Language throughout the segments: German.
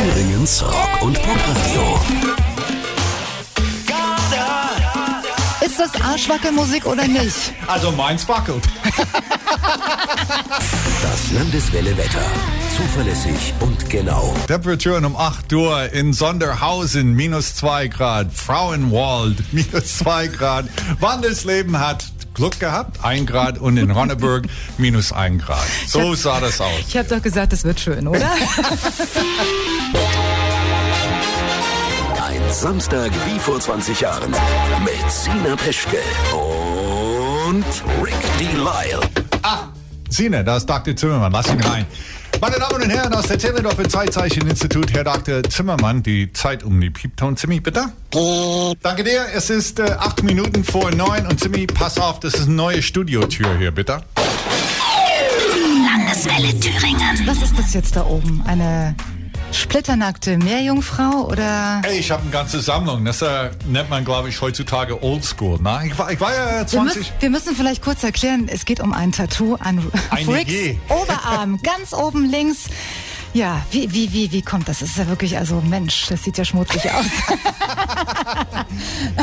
Thüringens Rock- und Popradio. Ist das Arschwackelmusik oder nicht? Also meins wackelt. Das Landeswelle Wetter. Zuverlässig und genau. Temperaturen um 8 Uhr in Sonderhausen minus 2 Grad. Frauenwald minus 2 Grad. Wandelsleben hat Glück gehabt, 1 Grad und in Ronneburg minus 1 Grad. So sah das aus. Ich habe doch gesagt, es wird schön, oder? Samstag wie vor 20 Jahren. Mit Sina Peschke und Rick Delisle. Ah, Sine, da ist Dr. Zimmermann. Lass ihn rein. Meine Damen und Herren aus der Teledorfer Zeitzeicheninstitut, Herr Dr. Zimmermann, die Zeit um die Piepton. Zimmi, bitte. Danke dir. Es ist äh, acht Minuten vor neun und Zimmi, pass auf, das ist eine neue Studiotür hier, bitte. Landeswelle Thüringen. Was ist das jetzt da oben? Eine splitternackte Meerjungfrau oder? Ey, ich habe eine ganze Sammlung. Das äh, nennt man, glaube ich, heutzutage Oldschool. Na, ich war, ich war ja Wir 20. müssen, wir müssen vielleicht kurz erklären, es geht um ein Tattoo an Eine Ricks je. Oberarm, ganz oben links. Ja, wie, wie, wie, wie kommt das? Das ist ja wirklich, also Mensch, das sieht ja schmutzig aus.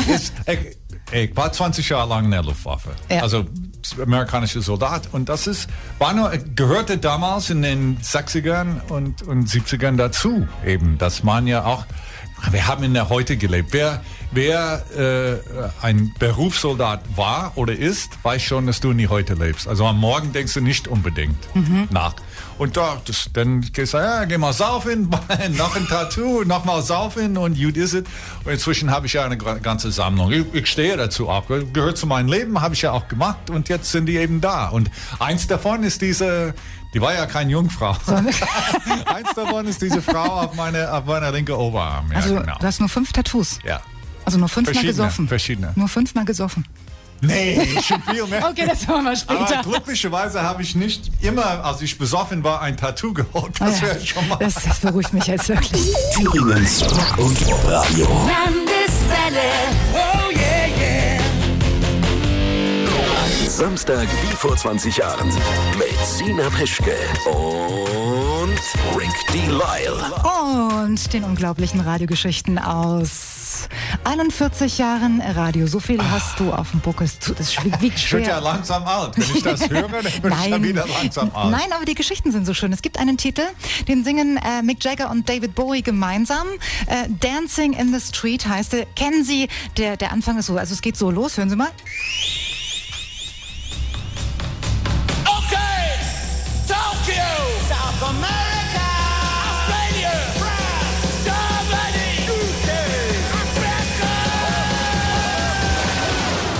Ist, ich, ich war 20 Jahre lang in der Luftwaffe. Ja. Also amerikanischer Soldat. Und das ist, war nur, gehörte damals in den 60ern und, und 70ern dazu. Eben, dass man ja auch, wir haben in der Heute gelebt. Wer, wer äh, ein Berufssoldat war oder ist, weiß schon, dass du in die Heute lebst. Also am Morgen denkst du nicht unbedingt nach. Und da, das, dann gehst du, ja, geh mal saufen, noch ein Tattoo, noch mal saufen und gut ist es. Und inzwischen habe ich ja eine ganze Sammlung. Ich, ich stehe dazu auch. Gehört zu meinem Leben, habe ich ja auch gemacht und jetzt sind die eben da. Und eins davon ist diese, die war ja keine Jungfrau. eins davon ist diese Frau auf meine, auf meiner linken Oberarm. Ja, Also genau. du hast nur fünf Tattoos. Ja. Also nur fünfmal gesoffen. verschiedene. Nur fünfmal gesoffen. Nee, schon viel mehr. Okay, das machen wir später. Aber glücklicherweise habe ich nicht immer, als ich besoffen war, ein Tattoo geholt. Ah Das ja. wäre schon mal. das, das beruhigt mich jetzt wirklich. Thüringens Rock- und Popradio. Landeswelle. Samstag wie vor 20 Jahren. Mit Sina Peschke und Rick Delisle. Und den unglaublichen Radiogeschichten aus 41 Jahren Radio. So viel hast du auf dem Buckel. Das wiegt wiegt Ich ja schwer. langsam alt. Wenn ich das höre, dann bin ich ja wieder langsam alt. Nein, aber die Geschichten sind so schön. Es gibt einen Titel, den singen äh, Mick Jagger und David Bowie gemeinsam. Äh, Dancing in the Street heißt er. Kennen Sie, der, der Anfang ist so, also es geht so los, hören Sie mal.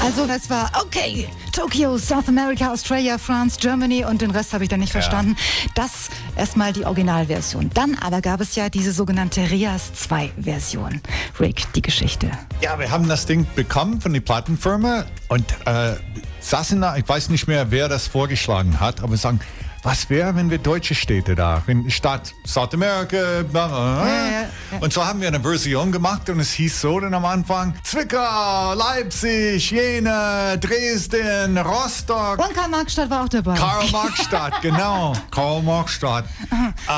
Also das war, okay, Tokio, South America, Australia, France, Germany und den Rest habe ich dann nicht verstanden. Das erstmal die Originalversion. Dann aber gab es ja diese sogenannte Rias 2 Version. Rick, die Geschichte. Ja, wir haben das Ding bekommen von der Plattenfirma und äh, saßen da, ich weiß nicht mehr, wer das vorgeschlagen hat, aber wir sagen, was wäre, wenn wir deutsche Städte da, in Stadt bla. Ja, ja, und so haben wir eine Version gemacht und es hieß so dann am Anfang, Zwickau, Leipzig, Jena, Dresden, Rostock, Und Karl-Marx-Stadt war auch dabei. Karl-Marx-Stadt, genau. Karl-Marx-Stadt. Äh,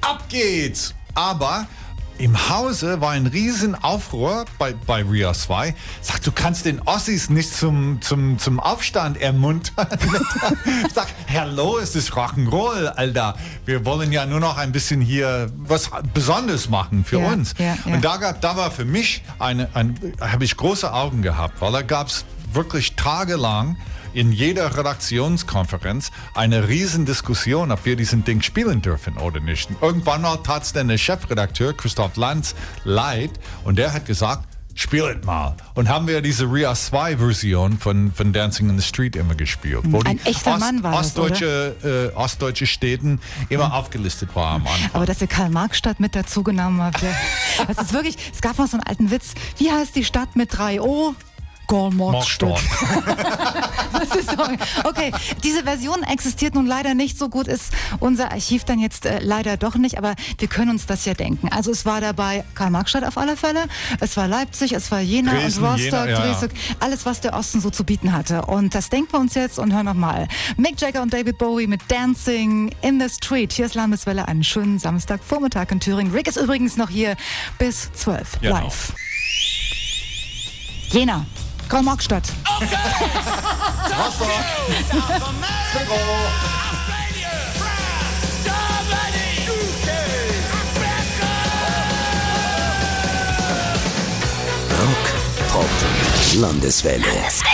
ab geht's. Aber im Hause war ein riesen Aufruhr bei, bei Ria 2. Sagt, du kannst den Ossis nicht zum, zum, zum Aufstand ermuntern. Sag, hallo, es ist Rock'n'Roll, Alter. Wir wollen ja nur noch ein bisschen hier was Besonderes machen für Ja, uns. ja, ja. Und da, gab, da war für mich eine, ein, habe ich große Augen gehabt, weil da gab es wirklich tagelang in jeder Redaktionskonferenz eine Riesendiskussion, ob wir diesen Ding spielen dürfen oder nicht. Irgendwann mal tat es dann der Chefredakteur Christoph Lanz leid und der hat gesagt, spielt mal. Und haben wir diese Ria 2 Version von, von Dancing in the Street immer gespielt. Wo Ein echter Mann war das, ostdeutsche, äh, ostdeutsche Städten immer aufgelistet war am Anfang. Aber dass ihr Karl-Marx-Stadt mit dazugenommen habt, ja. das ist wirklich, es gab noch so einen alten Witz. Wie heißt die Stadt mit drei O? So. Okay, diese Version existiert nun leider nicht. So gut ist unser Archiv dann jetzt äh, leider doch nicht, aber wir können uns das ja denken. Also es war dabei Karl-Marx-Stadt auf alle Fälle, es war Leipzig, es war Jena Dresden, und Rostock, Jena, ja, alles, was der Osten so zu bieten hatte. Und das denken wir uns jetzt und hören nochmal. Mick Jagger und David Bowie mit Dancing in the Street. Hier ist Landeswelle, einen schönen Samstagvormittag in Thüringen. Rick ist übrigens noch hier bis 12 Genau. live. Jena, Germany, UK, Africa. Rock, Pop, Landeswelle. Landeswelle.